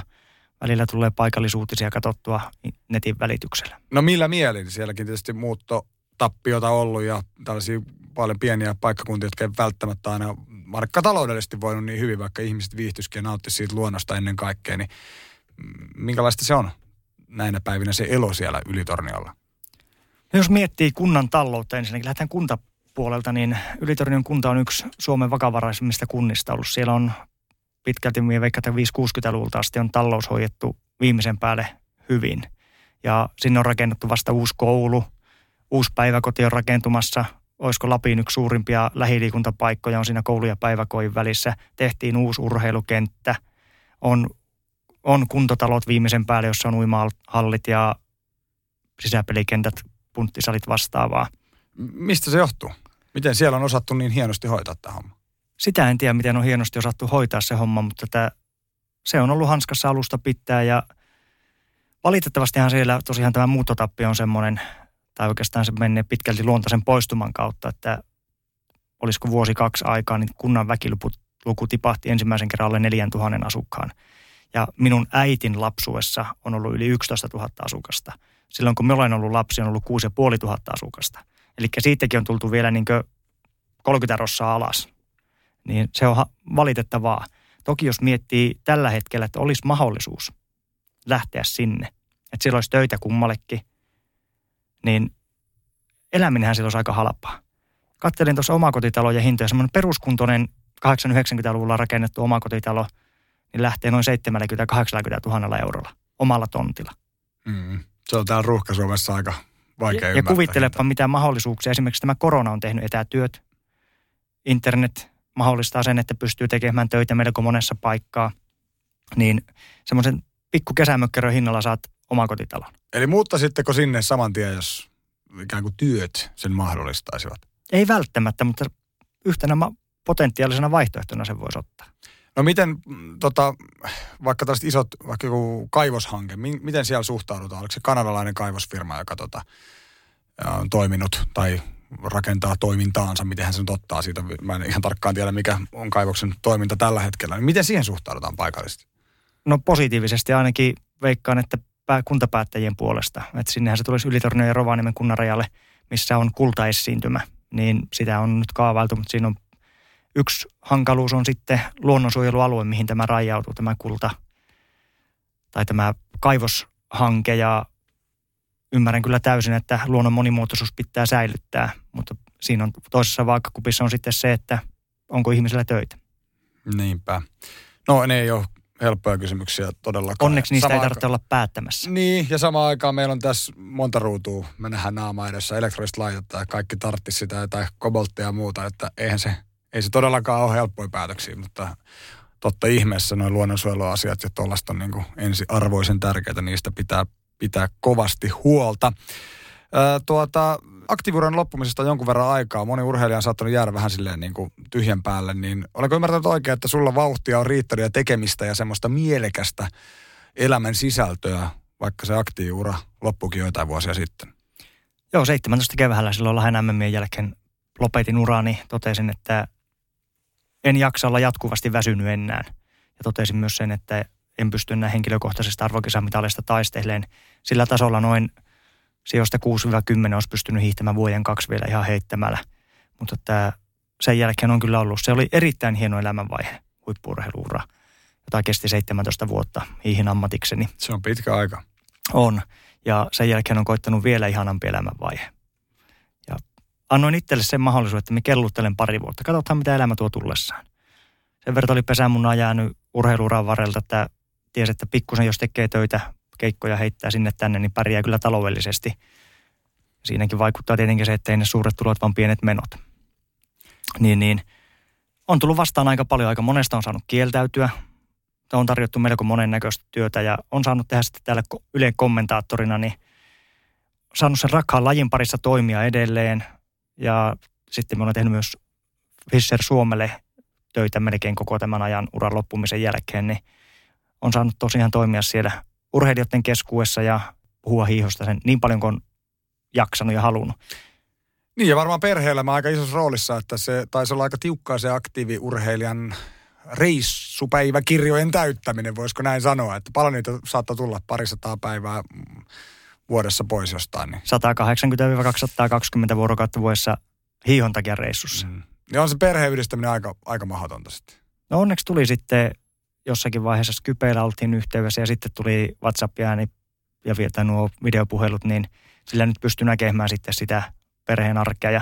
välillä tulee paikallisuutisia katsottua netin välityksellä. No millä mielin? Sielläkin tietysti muuttotappiota ollut ja tällaisia paljon pieniä paikkakuntia, jotka ei välttämättä aina markkataloudellisesti voinut niin hyvin, vaikka ihmiset viihtyisikin ja nauttisivat siitä luonnosta ennen kaikkea, niin minkälaista se on näinä päivinä se elo siellä Ylitorniolla? No jos miettii kunnan taloutta ensinnäkin, lähdetään kuntapuolelta, niin Ylitornion kunta on yksi Suomen vakavaraisimmista kunnista ollut. Siellä on pitkälti, minä veikkaan, että 5-60-luvulta asti on talous hoidettu viimeisen päälle hyvin. Ja sinne on rakennettu vasta uusi koulu, uusi päiväkoti on rakentumassa, olisiko Lapin yksi suurimpia lähiliikuntapaikkoja on siinä koulu- ja päiväkoin välissä. Tehtiin uusi urheilukenttä, on, on kuntotalot viimeisen päälle, jossa on uimahallit ja sisäpelikentät, punttisalit vastaavaa. Mistä se johtuu? Miten siellä on osattu niin hienosti hoitaa tämä homma? Sitä en tiedä, miten on hienosti osattu hoitaa se homma, mutta tätä, se on ollut hanskassa alusta pitää ja valitettavastihan siellä tosiaan tämä muuttotappi on semmoinen, tai oikeastaan se menee pitkälti luontaisen poistuman kautta, että olisiko vuosi kaksi aikaa, niin kunnan väkiluku luku tipahti ensimmäisen kerran alle 4000 asukkaan. Ja minun äitin lapsuessa on ollut yli 11 000 asukasta. Silloin kun me olen ollut lapsi, on ollut 6500 asukasta. Eli siitäkin on tultu vielä niin 30 rossaa alas. Niin se on valitettavaa. Toki jos miettii tällä hetkellä, että olisi mahdollisuus lähteä sinne, että siellä olisi töitä kummallekin, niin eläminenhän siellä olisi aika halpaa. Kattelin tuossa omakotitalojen hintoja, semmoinen peruskuntoinen 80-90-luvulla rakennettu omakotitalo, niin lähtee noin 70-80 000 eurolla omalla tontilla. Mm. Se on täällä Ruuhka-Suomessa aika vaikea ja, ja kuvittelepa mitä mahdollisuuksia. Esimerkiksi tämä korona on tehnyt etätyöt. Internet mahdollistaa sen, että pystyy tekemään töitä melko monessa paikkaa. Niin semmoisen pikku kesämökkerön hinnalla saat omakotitalon. Eli muuttaisitteko sinne saman tien, jos ikään kuin työt sen mahdollistaisivat? Ei välttämättä, mutta yhtenä potentiaalisena vaihtoehtona sen voisi ottaa. No miten, tota, vaikka tällaiset isot, vaikka joku kaivoshanke, mi- miten siellä suhtaudutaan? Oliko se kanadalainen kaivosfirma, joka tota, on toiminut tai rakentaa toimintaansa, miten hän sen ottaa siitä. Mä en ihan tarkkaan tiedä, mikä on kaivoksen toiminta tällä hetkellä. Niin Miten siihen suhtaudutaan paikallisesti? No positiivisesti ainakin veikkaan, että pää- kuntapäättäjien puolesta. Että sinnehän se tulisi Ylitornion ja Rovaniemen kunnan rajalle, missä on kultaesiintymä. Niin sitä on nyt kaavailtu, mutta siinä on yksi hankaluus on sitten luonnonsuojelualue, mihin tämä rajautuu, tämä kulta tai tämä kaivoshanke. Ja ymmärrän kyllä täysin, että luonnon monimuotoisuus pitää säilyttää, mutta siinä on toisessa vaakakupissa on sitten se, että onko ihmisellä töitä. Niinpä. No ne ei ole helppoja kysymyksiä todellakaan. Onneksi niistä ei Samaan tarvitse olla päättämässä. Niin, ja samaan aikaan meillä on tässä monta ruutua. Me nähdään naama edessä elektronista laitetta ja kaikki tartti sitä tai kobolttia ja muuta, että eihän se, ei se todellakaan ole helppoja päätöksiä, mutta totta ihmeessä noin luonnonsuojeluasiat ja tuollaista on niin kuin ensiarvoisen tärkeää, niistä pitää pitää kovasti huolta. Tuota, aktiivuuden loppumisesta on jonkun verran aikaa. Moni urheilija on saattanut jäädä vähän silleen niin kuin tyhjän päälle, niin olenko ymmärtänyt oikein, että sulla vauhtia on riittänyt ja tekemistä ja semmoista mielekästä elämän sisältöä, vaikka se aktiivuura loppukin joitain vuosia sitten? Joo, 17 keväällä silloin Lahden MMien jälkeen lopetin uraani. Totesin, että en jaksa olla jatkuvasti väsynyt enää. Ja totesin myös sen, että en pysty enää henkilökohtaisesta arvokisamitaleista taisteleen. Sillä tasolla noin sijoista 6-10 olisi pystynyt hiihtämään vuoden kaksi vielä ihan heittämällä. Mutta tämä, sen jälkeen on kyllä ollut, se oli erittäin hieno elämänvaihe, huippuurheiluura, jota kesti 17 vuotta hiihin ammatikseni. Se on pitkä aika. On. Ja sen jälkeen on koittanut vielä ihanampi elämänvaihe. Annoin itselle sen mahdollisuuden, että me kelluttelen pari vuotta. Katsotaan, mitä elämä tuo tullessaan. Sen verran oli pesämunaa jäänyt urheiluuran varrelta, että tiesi, että pikkusen jos tekee töitä, keikkoja heittää sinne tänne, niin pärjää kyllä taloudellisesti. Siinäkin vaikuttaa tietenkin se, että ei ne suuret tulot, vaan pienet menot. Niin, niin on tullut vastaan aika paljon, aika monesta on saanut kieltäytyä. On tarjottu melko monennäköistä työtä ja on saanut tehdä sitten täällä Ylen kommentaattorina, niin saanut sen rakkaan lajin parissa toimia edelleen. Ja sitten me olen tehnyt myös Fisher Suomelle töitä melkein koko tämän ajan uran loppumisen jälkeen, niin on saanut tosiaan toimia siellä urheilijoiden keskuudessa ja puhua hiihosta sen niin paljon kuin on jaksanut ja halunnut. Niin ja varmaan perhe-elämä aika isossa roolissa, että se taisi olla aika tiukkaa se aktiiviurheilijan reissupäiväkirjojen täyttäminen, voisiko näin sanoa, että paljon niitä saattaa tulla parisataa päivää vuodessa pois jostain. Niin. 180-220 vuorokautta vuodessa hiihon takia reissussa. Mm. Ja on se perheen yhdistäminen aika, aika mahdotonta sitten. No onneksi tuli sitten jossakin vaiheessa Skypeillä oltiin yhteydessä ja sitten tuli WhatsApp-ääni ja vielä nuo videopuhelut, niin sillä nyt pystyy näkemään sitten sitä perheen arkea. Ja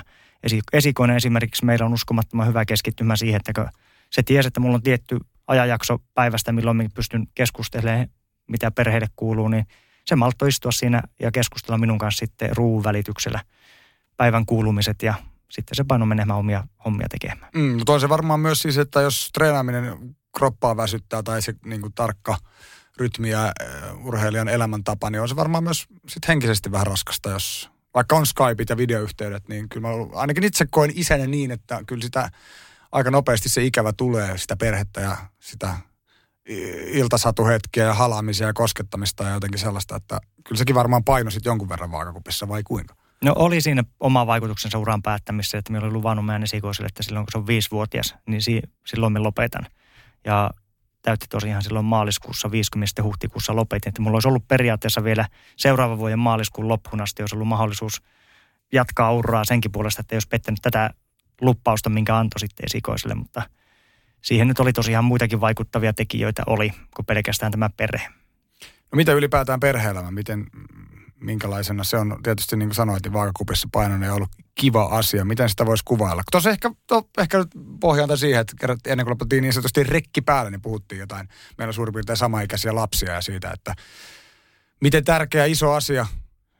esikoinen esimerkiksi meillä on uskomattoman hyvä keskittymä siihen, että kun se tiesi, että mulla on tietty ajanjakso päivästä, milloin minä pystyn keskustelemaan, mitä perheelle kuuluu, niin se malttoi istua siinä ja keskustella minun kanssa sitten ruuun välityksellä päivän kuulumiset ja sitten se paino menemään omia hommia tekemään. Mm, mutta on se varmaan myös siis, että jos treenaaminen kroppaa väsyttää tai se niin kuin tarkka rytmi ja urheilijan elämäntapa, niin on se varmaan myös sit henkisesti vähän raskasta, jos vaikka on Skypeit ja videoyhteydet, niin kyllä mä ainakin itse koen isänä niin, että kyllä sitä aika nopeasti se ikävä tulee sitä perhettä ja sitä iltasatuhetkiä ja halaamisia ja koskettamista ja jotenkin sellaista, että kyllä sekin varmaan paino sitten jonkun verran vaakakupissa vai kuinka? No oli siinä oma vaikutuksensa uran päättämisessä, että minä olin luvannut meidän esikoiselle, että silloin kun se on viisivuotias, niin si- silloin me lopetan. Ja täytti tosiaan silloin maaliskuussa 50. huhtikuussa lopetin. Että mulla olisi ollut periaatteessa vielä seuraavan vuoden maaliskuun loppuun asti, olisi ollut mahdollisuus jatkaa uraa senkin puolesta, että jos pettänyt tätä luppausta, minkä antoi sitten esikoiselle, mutta siihen nyt oli tosiaan muitakin vaikuttavia tekijöitä oli kuin pelkästään tämä perhe. No mitä ylipäätään perhe-elämä, miten, minkälaisena se on, tietysti niin kuin sanoit, niin vaakakupissa painoinen on ollut kiva asia. Miten sitä voisi kuvailla? Tuossa ehkä, to, ehkä nyt pohjanta siihen, että ennen kuin lopettiin niin sanotusti rekki päälle, niin puhuttiin jotain. Meillä on suurin piirtein samaikäisiä lapsia ja siitä, että miten tärkeä iso asia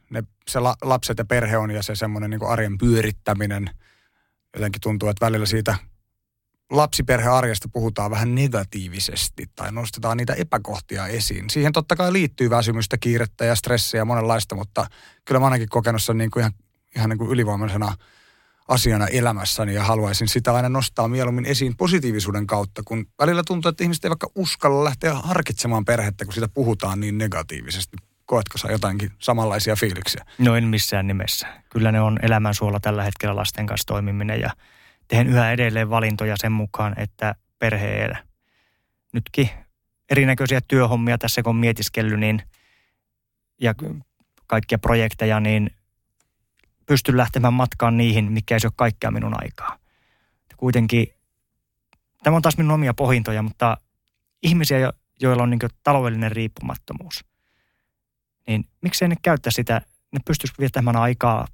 ne, se la, lapset ja perhe on ja se semmoinen niin arjen pyörittäminen. Jotenkin tuntuu, että välillä siitä lapsiperhearjesta puhutaan vähän negatiivisesti tai nostetaan niitä epäkohtia esiin. Siihen totta kai liittyy väsymystä, kiirettä ja stressiä ja monenlaista, mutta kyllä mä ainakin kokenut sen niin kuin ihan, ihan niin kuin ylivoimaisena asiana elämässäni ja haluaisin sitä aina nostaa mieluummin esiin positiivisuuden kautta, kun välillä tuntuu, että ihmiset ei vaikka uskalla lähteä harkitsemaan perhettä, kun siitä puhutaan niin negatiivisesti. Koetko sä jotainkin samanlaisia fiiliksiä? No en missään nimessä. Kyllä ne on elämän suola tällä hetkellä lasten kanssa toimiminen ja teen yhä edelleen valintoja sen mukaan, että perhe elää. Nytkin erinäköisiä työhommia tässä kun on mietiskellyt niin, ja kaikkia projekteja, niin pystyn lähtemään matkaan niihin, mikä ei ole kaikkea minun aikaa. Kuitenkin, tämä on taas minun omia pohintoja, mutta ihmisiä, joilla on niin taloudellinen riippumattomuus, niin miksei ne käyttää sitä, ne pystyisi viettämään aikaa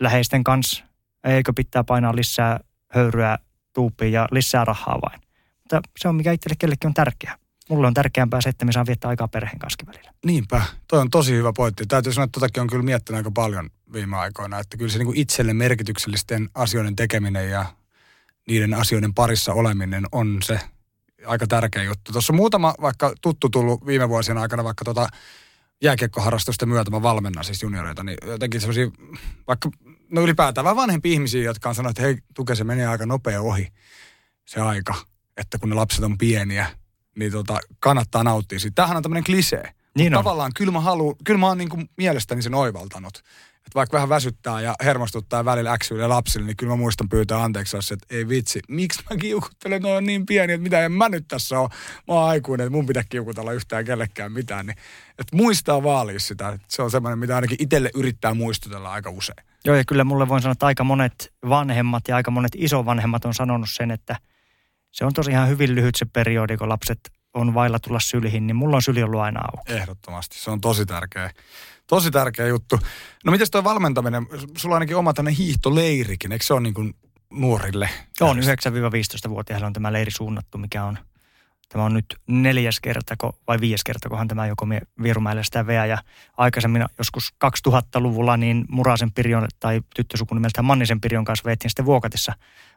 läheisten kanssa, eikö pitää painaa lisää höyryä tuuppiin ja lisää rahaa vain. Mutta se on mikä itselle kellekin on tärkeää. Mulle on tärkeämpää se, että me saan viettää aikaa perheen kanssa välillä. Niinpä, toi on tosi hyvä pointti. Täytyy sanoa, että totakin on kyllä miettinyt aika paljon viime aikoina, että kyllä se niin kuin itselle merkityksellisten asioiden tekeminen ja niiden asioiden parissa oleminen on se aika tärkeä juttu. Tuossa on muutama vaikka tuttu tullut viime vuosien aikana vaikka tota jääkiekkoharrastusten myötä mä valmennan siis junioreita, niin jotenkin sellaisia, vaikka no ylipäätään vähän vanhempia ihmisiä, jotka on sanonut, että hei, tuke se menee aika nopea ohi se aika, että kun ne lapset on pieniä, niin tota, kannattaa nauttia siitä. Tämähän on tämmöinen klisee. Niin on. Tavallaan kyllä mä, halu, kyllä mä oon niin kuin mielestäni sen oivaltanut. Että vaikka vähän väsyttää ja hermostuttaa välillä äksyille lapsille, niin kyllä mä muistan pyytää anteeksi, että ei vitsi, miksi mä kiukuttelen, ne on niin pieni, että mitä en mä nyt tässä ole. Mä oon aikuinen, että mun pitää kiukutella yhtään kellekään mitään. Niin, että muistaa vaalia sitä. Että se on semmoinen, mitä ainakin itselle yrittää muistutella aika usein. Joo, ja kyllä mulle voin sanoa, että aika monet vanhemmat ja aika monet isovanhemmat on sanonut sen, että se on tosiaan hyvin lyhyt se periodi, kun lapset on vailla tulla sylihin, niin mulla on syli ollut aina auki. Ehdottomasti, se on tosi tärkeä. Tosi tärkeä juttu. No miten tuo valmentaminen, sulla on ainakin oma tänne hiihtoleirikin, eikö se ole niin kuin nuorille? On 9-15-vuotiaille on tämä leiri suunnattu, mikä on, tämä on nyt neljäs kerta vai viides kerta, kunhan tämä joko Vierumäelle sitä veä. Ja aikaisemmin joskus 2000-luvulla niin Murasen Pirjon tai tyttösuku nimeltä Mannisen Pirjon kanssa veettiin sitten Vuokatissa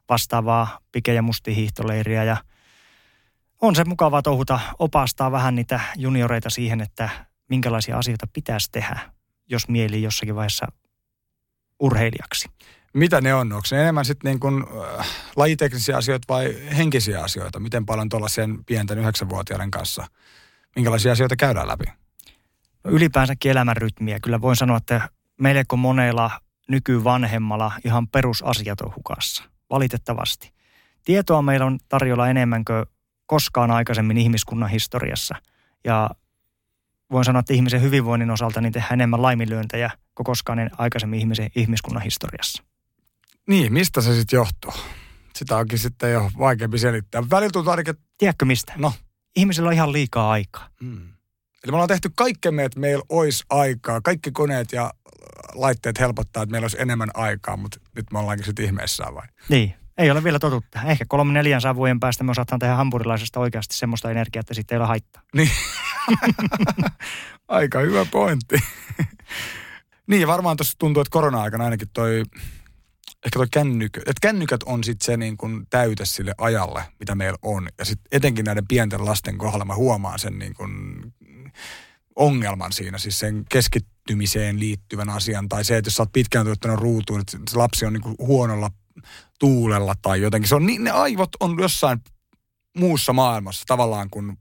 vastaavaa pike- ja mustihiihtoleiriä ja on se mukavaa touhuta opastaa vähän niitä junioreita siihen, että minkälaisia asioita pitäisi tehdä, jos mieli jossakin vaiheessa urheilijaksi. Mitä ne on? Onko ne enemmän sitten niin kuin, äh, lajiteknisiä asioita vai henkisiä asioita? Miten paljon sen pienten yhdeksänvuotiaiden kanssa, minkälaisia asioita käydään läpi? No ylipäänsäkin elämän rytmiä. Kyllä voin sanoa, että meille kuin monella nykyvanhemmalla ihan perusasiat on hukassa. Valitettavasti. Tietoa meillä on tarjolla enemmän kuin koskaan aikaisemmin ihmiskunnan historiassa. Ja voin sanoa, että ihmisen hyvinvoinnin osalta niin tehdään enemmän laiminlyöntejä kuin koskaan aikaisemmin ihmisen, ihmiskunnan historiassa. Niin, mistä se sitten johtuu? Sitä onkin sitten jo vaikeampi selittää. Välillä tuntuu ainakin... Tiedätkö mistä? No. Ihmisillä on ihan liikaa aikaa. Hmm. Eli me ollaan tehty kaikkemme, että meillä olisi aikaa. Kaikki koneet ja laitteet helpottaa, että meillä olisi enemmän aikaa, mutta nyt me ollaankin sitten ihmeessään vai? Niin. Ei ole vielä totuttu Ehkä kolme neljän vuoden päästä me osataan tehdä hampurilaisesta oikeasti semmoista energiaa, että sitten ei ole haittaa. Niin. [LAUGHS] Aika hyvä pointti. [LAUGHS] niin, varmaan tuossa tuntuu, että korona-aikana ainakin toi, ehkä toi kännykö, että kännykät on sitten se niin kuin täyte sille ajalle, mitä meillä on. Ja sitten etenkin näiden pienten lasten kohdalla mä huomaan sen niin kuin ongelman siinä, siis sen keskittymiseen liittyvän asian, tai se, että jos sä oot pitkään tuottanut ruutuun, että se lapsi on niin huonolla tuulella tai jotenkin. Se on, niin, ne aivot on jossain muussa maailmassa tavallaan, kun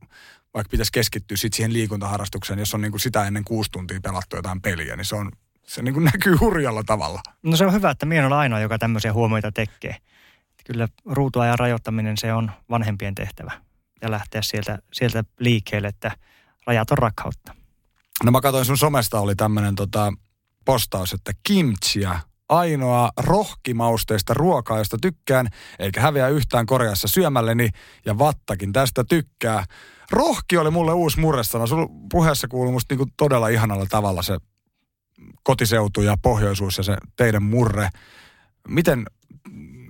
vaikka pitäisi keskittyä sit siihen liikuntaharrastukseen, jos on niin kuin sitä ennen kuusi tuntia pelattu jotain peliä, niin se, on, se niin kuin [LAUGHS] näkyy hurjalla tavalla. No se on hyvä, että minä olen ainoa, joka tämmöisiä huomioita tekee. Kyllä ruutuajan rajoittaminen se on vanhempien tehtävä ja lähteä sieltä, sieltä liikkeelle, että rajat on rakkautta. No mä katsoin sun somesta oli tämmöinen tota, postaus, että kimchiä ainoa rohkimausteista ruokaa, josta tykkään, eikä häviä yhtään Koreassa syömälleni, ja vattakin tästä tykkää. Rohki oli mulle uusi murresana. Sulla puheessa kuuluu musta niinku todella ihanalla tavalla se kotiseutu ja pohjoisuus ja se teidän murre. Miten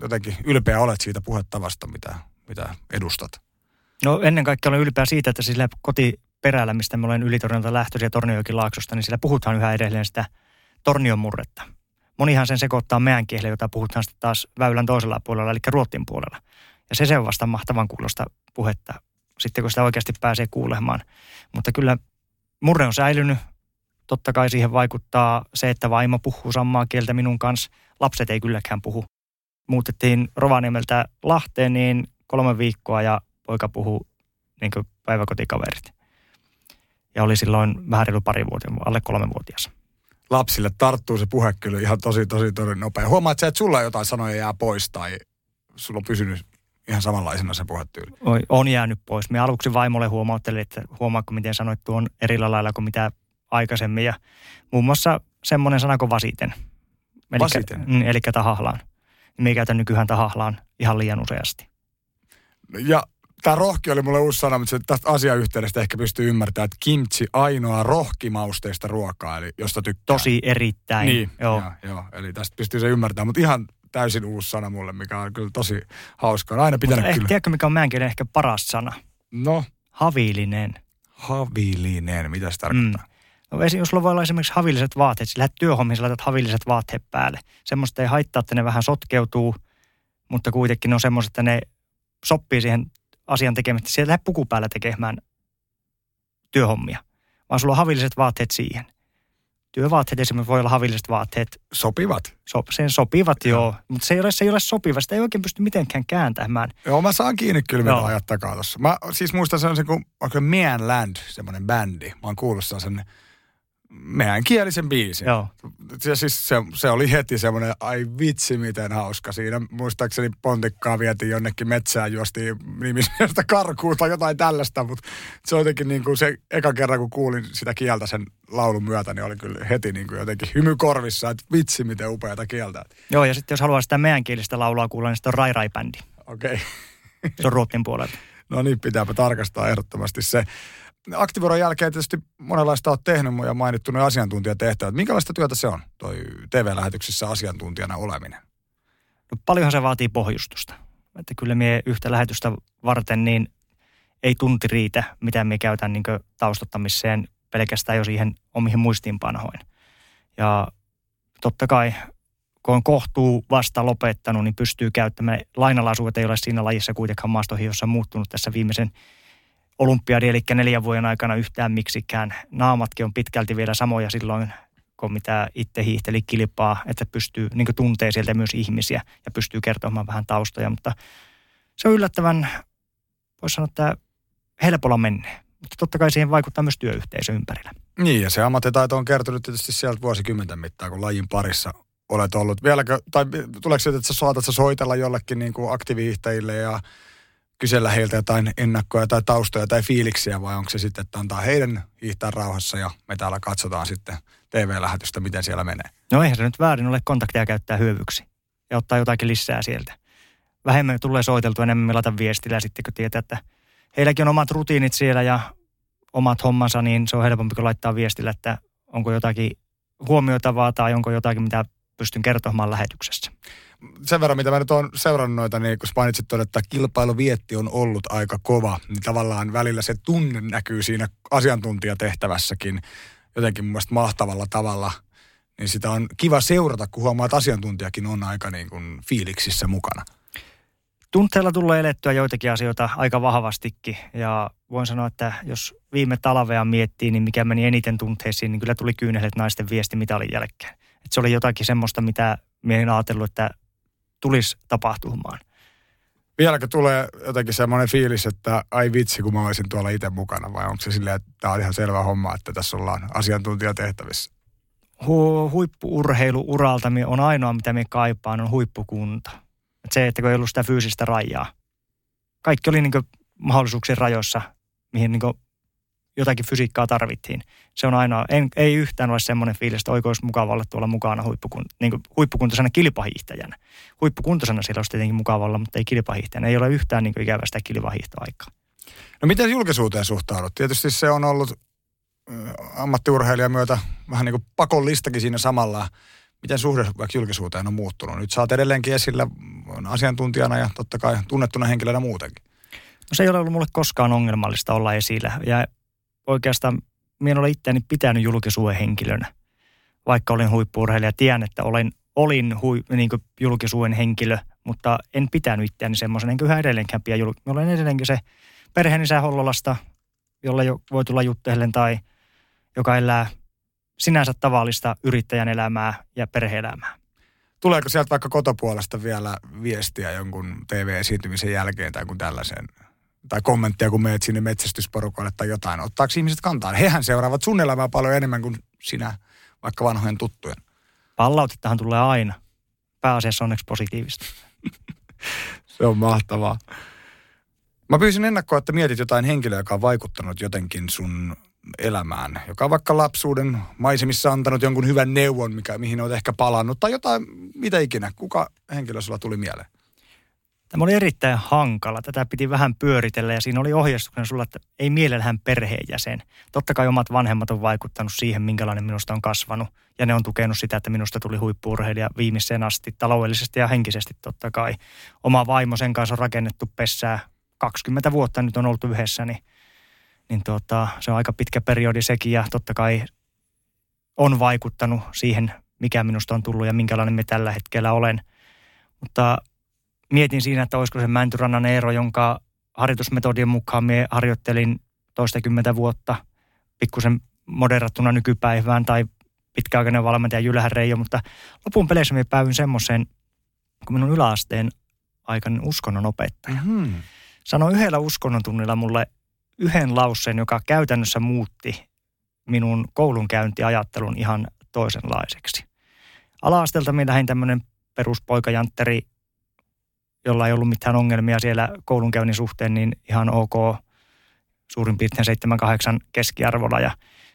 jotenkin ylpeä olet siitä puhettavasta, mitä, mitä edustat? No ennen kaikkea olen ylpeä siitä, että sillä kotiperällä, mistä me olen ylitornilta lähtöisiä Torniojokin laaksosta, niin sillä puhutaan yhä edelleen sitä tornion murretta. Monihan sen sekoittaa meidän kielellä, jota puhutaan sitten taas väylän toisella puolella, eli ruottin puolella. Ja se, se on vasta mahtavan kuulosta puhetta, sitten kun sitä oikeasti pääsee kuulemaan. Mutta kyllä murre on säilynyt. Totta kai siihen vaikuttaa se, että vaimo puhuu samaa kieltä minun kanssa. Lapset ei kylläkään puhu. Muutettiin Rovaniemeltä Lahteen niin kolme viikkoa ja poika puhuu niin päiväkotikaverit. Ja oli silloin vähän reilu pari vuotta, alle kolmevuotias lapsille tarttuu se puhe kyllä ihan tosi, tosi, tosi nopea. Huomaat sä, että sulla jotain sanoja jää pois tai sulla on pysynyt ihan samanlaisena se puhetyyli? Oi, on jäänyt pois. Me aluksi vaimolle huomauttelin, että huomaatko miten sanoit tuon erillä lailla kuin mitä aikaisemmin. Ja muun muassa semmoinen sana kuin vasiten. Elikkä, vasiten? Mm, eli tahahlaan. Me käytän nykyään tahahlaan ihan liian useasti. Ja tämä rohki oli mulle uusi sana, mutta tästä asiayhteydestä ehkä pystyy ymmärtämään, että kimchi ainoa rohkimausteista ruokaa, eli josta tykkää. Tosi erittäin. Niin, joo. joo, joo. Eli tästä pystyy se ymmärtämään, mutta ihan täysin uusi sana mulle, mikä on kyllä tosi hauskaa. aina pitänyt mutta kyllä. Tiedätkö, mikä on määnkielen ehkä paras sana? No? Haviilinen. Haviilinen, mitä se tarkoittaa? Mm. No, jos sulla voi olla esimerkiksi havilliset vaatteet, sä lähdet työhommiin, sä laitat havilliset vaatteet päälle. Semmoista ei haittaa, että ne vähän sotkeutuu – mutta kuitenkin ne on semmoiset, että ne sopii siihen asian tekemättä. Siellä lähde puku päällä tekemään työhommia, vaan sulla on havilliset vaatteet siihen. Työvaatteet esimerkiksi voi olla havilliset vaatteet. Sopivat. So, sen sopivat, joo. joo. Mutta se ei, ole, se ei ole sopiva. Sitä ei oikein pysty mitenkään kääntämään. Joo, mä saan kiinni kyllä, mitä ajat takaa tuossa. Mä siis muistan sellaisen kuin, onko Man Land, semmoinen bändi. Mä oon kuullut sen meidän kielisen biisin. Joo. Ja siis se, se, oli heti semmoinen, ai vitsi miten hauska. Siinä muistaakseni pontikkaa vietiin jonnekin metsään, juostiin nimisestä [LAUGHS] karkuun tai jotain tällaista, mutta se on jotenkin niin kuin se eka kerran, kun kuulin sitä kieltä sen laulun myötä, niin oli kyllä heti niin kuin jotenkin hymy korvissa, että vitsi miten upeata kieltä. Joo, ja sitten jos haluaa sitä meidän kielistä laulua kuulla, niin sitten on Rai Rai Bändi. Okei. Okay. se on Ruotin puolelta. [LAUGHS] No niin, pitääpä tarkastaa ehdottomasti se aktivuoron jälkeen tietysti monenlaista olet tehnyt ja mainittu ne asiantuntijatehtävät. Minkälaista työtä se on, toi TV-lähetyksissä asiantuntijana oleminen? No paljonhan se vaatii pohjustusta. Että kyllä me yhtä lähetystä varten niin ei tunti riitä, mitä me käytän niin taustattamiseen pelkästään jo siihen omiin muistiinpanoihin. Ja totta kai, kun on kohtuu vasta lopettanut, niin pystyy käyttämään. Lainalaisuudet ei ole siinä lajissa kuitenkaan maastohiossa muuttunut tässä viimeisen olympiadi, eli neljän vuoden aikana yhtään miksikään. Naamatkin on pitkälti vielä samoja silloin, kun mitä itse hiihteli kilpaa, että pystyy niin tuntee sieltä myös ihmisiä ja pystyy kertomaan vähän taustoja, mutta se on yllättävän, voisi sanoa, että helpolla menee. Mutta totta kai siihen vaikuttaa myös työyhteisö ympärillä. Niin, ja se ammattitaito on kertonut tietysti sieltä vuosikymmenten mittaan, kun lajin parissa olet ollut. Vieläkö, tai tuleeko se, että sä saatat soitella jollekin niin kuin aktiivihiihtäjille ja kysellä heiltä jotain ennakkoja tai taustoja tai fiiliksiä, vai onko se sitten, että antaa heidän hiihtää rauhassa ja me täällä katsotaan sitten TV-lähetystä, miten siellä menee? No eihän se nyt väärin ole kontakteja käyttää hyövyksi ja ottaa jotakin lisää sieltä. Vähemmän tulee soiteltua, enemmän melata viestillä sitten, kun tietää, että heilläkin on omat rutiinit siellä ja omat hommansa, niin se on helpompi kuin laittaa viestillä, että onko jotakin huomioitavaa tai onko jotakin, mitä pystyn kertomaan lähetyksessä sen verran, mitä mä nyt oon seurannut noita, niin kun mainitsit tuon, että kilpailuvietti on ollut aika kova, niin tavallaan välillä se tunne näkyy siinä asiantuntijatehtävässäkin jotenkin mun mielestä mahtavalla tavalla. Niin sitä on kiva seurata, kun huomaa, että asiantuntijakin on aika niin kuin fiiliksissä mukana. Tunteella tulee elettyä joitakin asioita aika vahvastikin ja voin sanoa, että jos viime talvea miettii, niin mikä meni eniten tunteisiin, niin kyllä tuli kyynelet naisten viesti mitalin jälkeen. Et se oli jotakin semmoista, mitä minä ajatellut, että tulisi tapahtumaan. Vieläkö tulee jotenkin semmoinen fiilis, että ai vitsi, kun mä olisin tuolla itse mukana, vai onko se silleen, että tämä on ihan selvä homma, että tässä ollaan asiantuntijatehtävissä? Hu- huippuurheiluuralta on ainoa, mitä me kaipaan, on huippukunta. Et se, että kun ei ollut sitä fyysistä rajaa. Kaikki oli niin mahdollisuuksien rajoissa, mihin niin jotakin fysiikkaa tarvittiin. Se on aina, en, ei yhtään ole semmoinen fiilis, että oikeus mukava olla tuolla mukana huippukun, niin huippukuntoisena kilpahiihtäjänä. Huippukuntoisena siellä olisi tietenkin mukava olla, mutta ei kilpahiihtäjänä. Ei ole yhtään niin ikävä sitä kilpahiihtoaikaa. No miten julkisuuteen suhtaudut? Tietysti se on ollut ammattiurheilijan myötä vähän niin kuin pakollistakin siinä samalla. Miten suhde vaikka julkisuuteen on muuttunut? Nyt saat edelleenkin esillä asiantuntijana ja totta kai tunnettuna henkilönä muutenkin. No se ei ole ollut mulle koskaan ongelmallista olla esillä. Ja oikeastaan minä en ole itseäni pitänyt julkisuuden henkilönä. Vaikka olin huippuurheilija, tiedän, että olen, olin hui, niin julkisuuden henkilö, mutta en pitänyt itseäni semmoisen, enkä yhä edelleenkään pidä jul... Olen edelleenkin se perheen isä Hollolasta, jolla jo voi tulla juttehellen tai joka elää sinänsä tavallista yrittäjän elämää ja perheelämää. Tuleeko sieltä vaikka kotopuolesta vielä viestiä jonkun TV-esiintymisen jälkeen tai kun tällaisen tai kommentteja, kun menet sinne metsästysporukoille tai jotain. Ottaako ihmiset kantaa? Hehän seuraavat sun elämää paljon enemmän kuin sinä, vaikka vanhojen tuttujen. Palautettahan tulee aina. Pääasiassa onneksi positiivista. [LAUGHS] Se on mahtavaa. Mä pyysin ennakkoa, että mietit jotain henkilöä, joka on vaikuttanut jotenkin sun elämään, joka on vaikka lapsuuden maisemissa antanut jonkun hyvän neuvon, mikä, mihin olet ehkä palannut, tai jotain, mitä ikinä. Kuka henkilö sulla tuli mieleen? Tämä oli erittäin hankala. Tätä piti vähän pyöritellä ja siinä oli ohjeistuksena sulla, että ei mielellään perheenjäsen. Totta kai omat vanhemmat on vaikuttanut siihen, minkälainen minusta on kasvanut. Ja ne on tukenut sitä, että minusta tuli huippuurheilija viimeiseen asti taloudellisesti ja henkisesti totta kai. Oma vaimo sen kanssa on rakennettu pessää 20 vuotta nyt on oltu yhdessä, niin, niin tuota, se on aika pitkä periodi sekin ja totta kai on vaikuttanut siihen, mikä minusta on tullut ja minkälainen me tällä hetkellä olen. Mutta mietin siinä, että olisiko se Mäntyrannan Eero, jonka harjoitusmetodien mukaan mie harjoittelin toistakymmentä vuotta pikkusen moderattuna nykypäivään tai pitkäaikainen valmentaja Jylähän Reijo, mutta lopun peleissä minä päädyin semmoiseen, kun minun yläasteen aikainen uskonnon opettaja Mm-hmm. sanoi yhdellä uskonnon tunnilla mulle yhden lauseen, joka käytännössä muutti minun koulunkäyntiajattelun ihan toisenlaiseksi. Ala-asteelta minä lähdin tämmöinen peruspoikajantteri, jolla ei ollut mitään ongelmia siellä koulunkäynnin suhteen, niin ihan ok suurin piirtein 7-8 keskiarvolla. Ja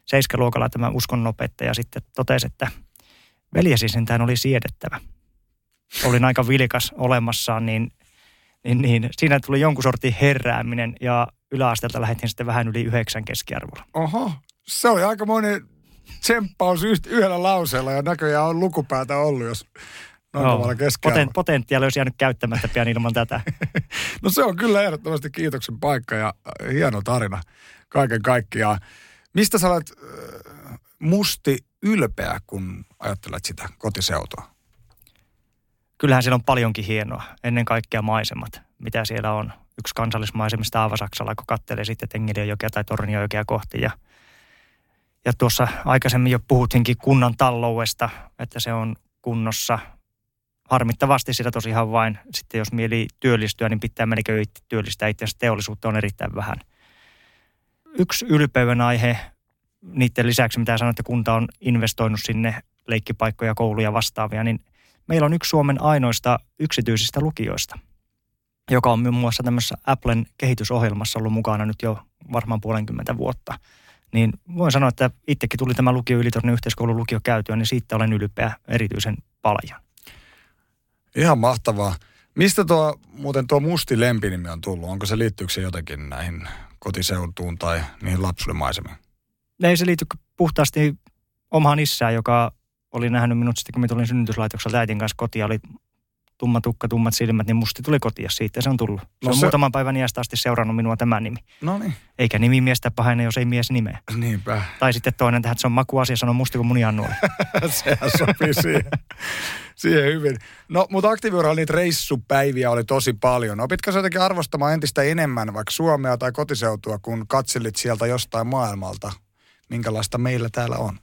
seiskaluokalla tämä uskonnonopettaja sitten totesi, että veljesi sentään oli siedettävä. Olin aika vilkas olemassaan, niin, niin, niin siinä tuli jonkun sortin herääminen ja yläasteelta lähdettiin sitten vähän yli yhdeksän keskiarvolla. Oho, se oli aika monen tsemppaus yhdellä lauseella ja näköjään on lukupäätä ollut, jos Joo. tavalla keskiarvo. Poten, potentiaali olisi jäänyt käyttämättä pian ilman tätä. [LAUGHS] No se on kyllä ehdottomasti kiitoksen paikka ja äh, hieno tarina kaiken kaikkiaan. Mistä sä olet äh, musti ylpeä, kun ajattelet sitä kotiseutua? Kyllähän siellä on paljonkin hienoa. Ennen kaikkea maisemat, mitä siellä on. Yksi kansallismaisemista Aavasaksalla, kun katselee sitten Tengeliönjokea tai Torniojokea kohti. Ja, ja tuossa aikaisemmin jo puhuttiinkin kunnan taloudesta, että se on kunnossa. Harmittavasti sitä tosiaan vain, sitten jos mieli työllistyä, niin pitää melkein itse työllistää itseänsä. Teollisuutta on erittäin vähän. Yksi ylpeyden aihe niiden lisäksi, mitä sanoit, että kunta on investoinut sinne leikkipaikkoja, kouluja vastaavia, niin meillä on yksi Suomen ainoista yksityisistä lukioista, joka on muun muassa tämmöisessä Applen kehitysohjelmassa ollut mukana nyt jo varmaan puolenkymmentä vuotta. Niin voin sanoa, että itsekin tuli tämä lukio Ylitornin yhteiskoulun lukio käytyä, niin siitä olen ylpeä erityisen paljon. Ihan mahtavaa. Mistä tuo, muuten tuo musti lempinimi on tullut? Onko se liittyykö se jotenkin näihin kotiseutuun tai niihin lapsuuden maisemiin? Ei se liity puhtaasti omaan isään, joka oli nähnyt minut sitten, kun minä tulin synnytyslaitokselta äitin kanssa kotiin, oli tumma tukka, tummat silmät, niin musti tuli kotia siitä ja se on tullut. Se No on se- muutaman päivän iästä asti seurannut minua tämä nimi. No niin. Eikä nimi miestä pahene, jos ei mies nimeä. Niinpä. Tai sitten toinen tähän, että se on makuasia, sanoo musti kuin muniannuoli. [LAUGHS] Sehän sopii siihen, siihen hyvin. No, mutta aktiiviuralla niitä reissupäiviä oli tosi paljon. Opitko sä jotenkin arvostamaan entistä enemmän vaikka Suomea tai kotiseutua, kun katselit sieltä jostain maailmalta, minkälaista meillä täällä on?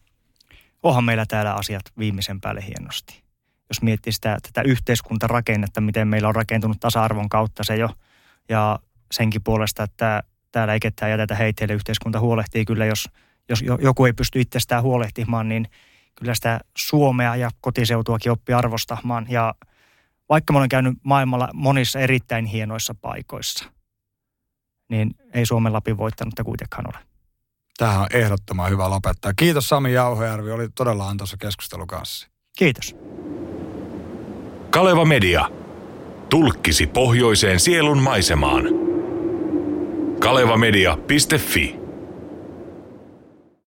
Onhan meillä täällä asiat viimeisen päälle hienosti. Jos miettii sitä, tätä yhteiskuntarakennetta, miten meillä on rakentunut tasa-arvon kautta se jo, ja senkin puolesta, että täällä ei ketään jätetä heitteille, yhteiskunta huolehtii kyllä, jos, jos jo- joku ei pysty itsestään huolehtimaan, niin kyllä sitä Suomea ja kotiseutuakin oppii arvostamaan. Ja vaikka mä olen käynyt maailmalla monissa erittäin hienoissa paikoissa, niin ei Suomen Lapin voittanutta kuitenkaan ole. Tähän on ehdottoman hyvä lopettaa. Kiitos Sami Jauhojärvi, oli todella antoisa keskustelu kanssa. Kiitos. Kaleva Media. Tulkkisi pohjoiseen sielun maisemaan. kalevamedia.fi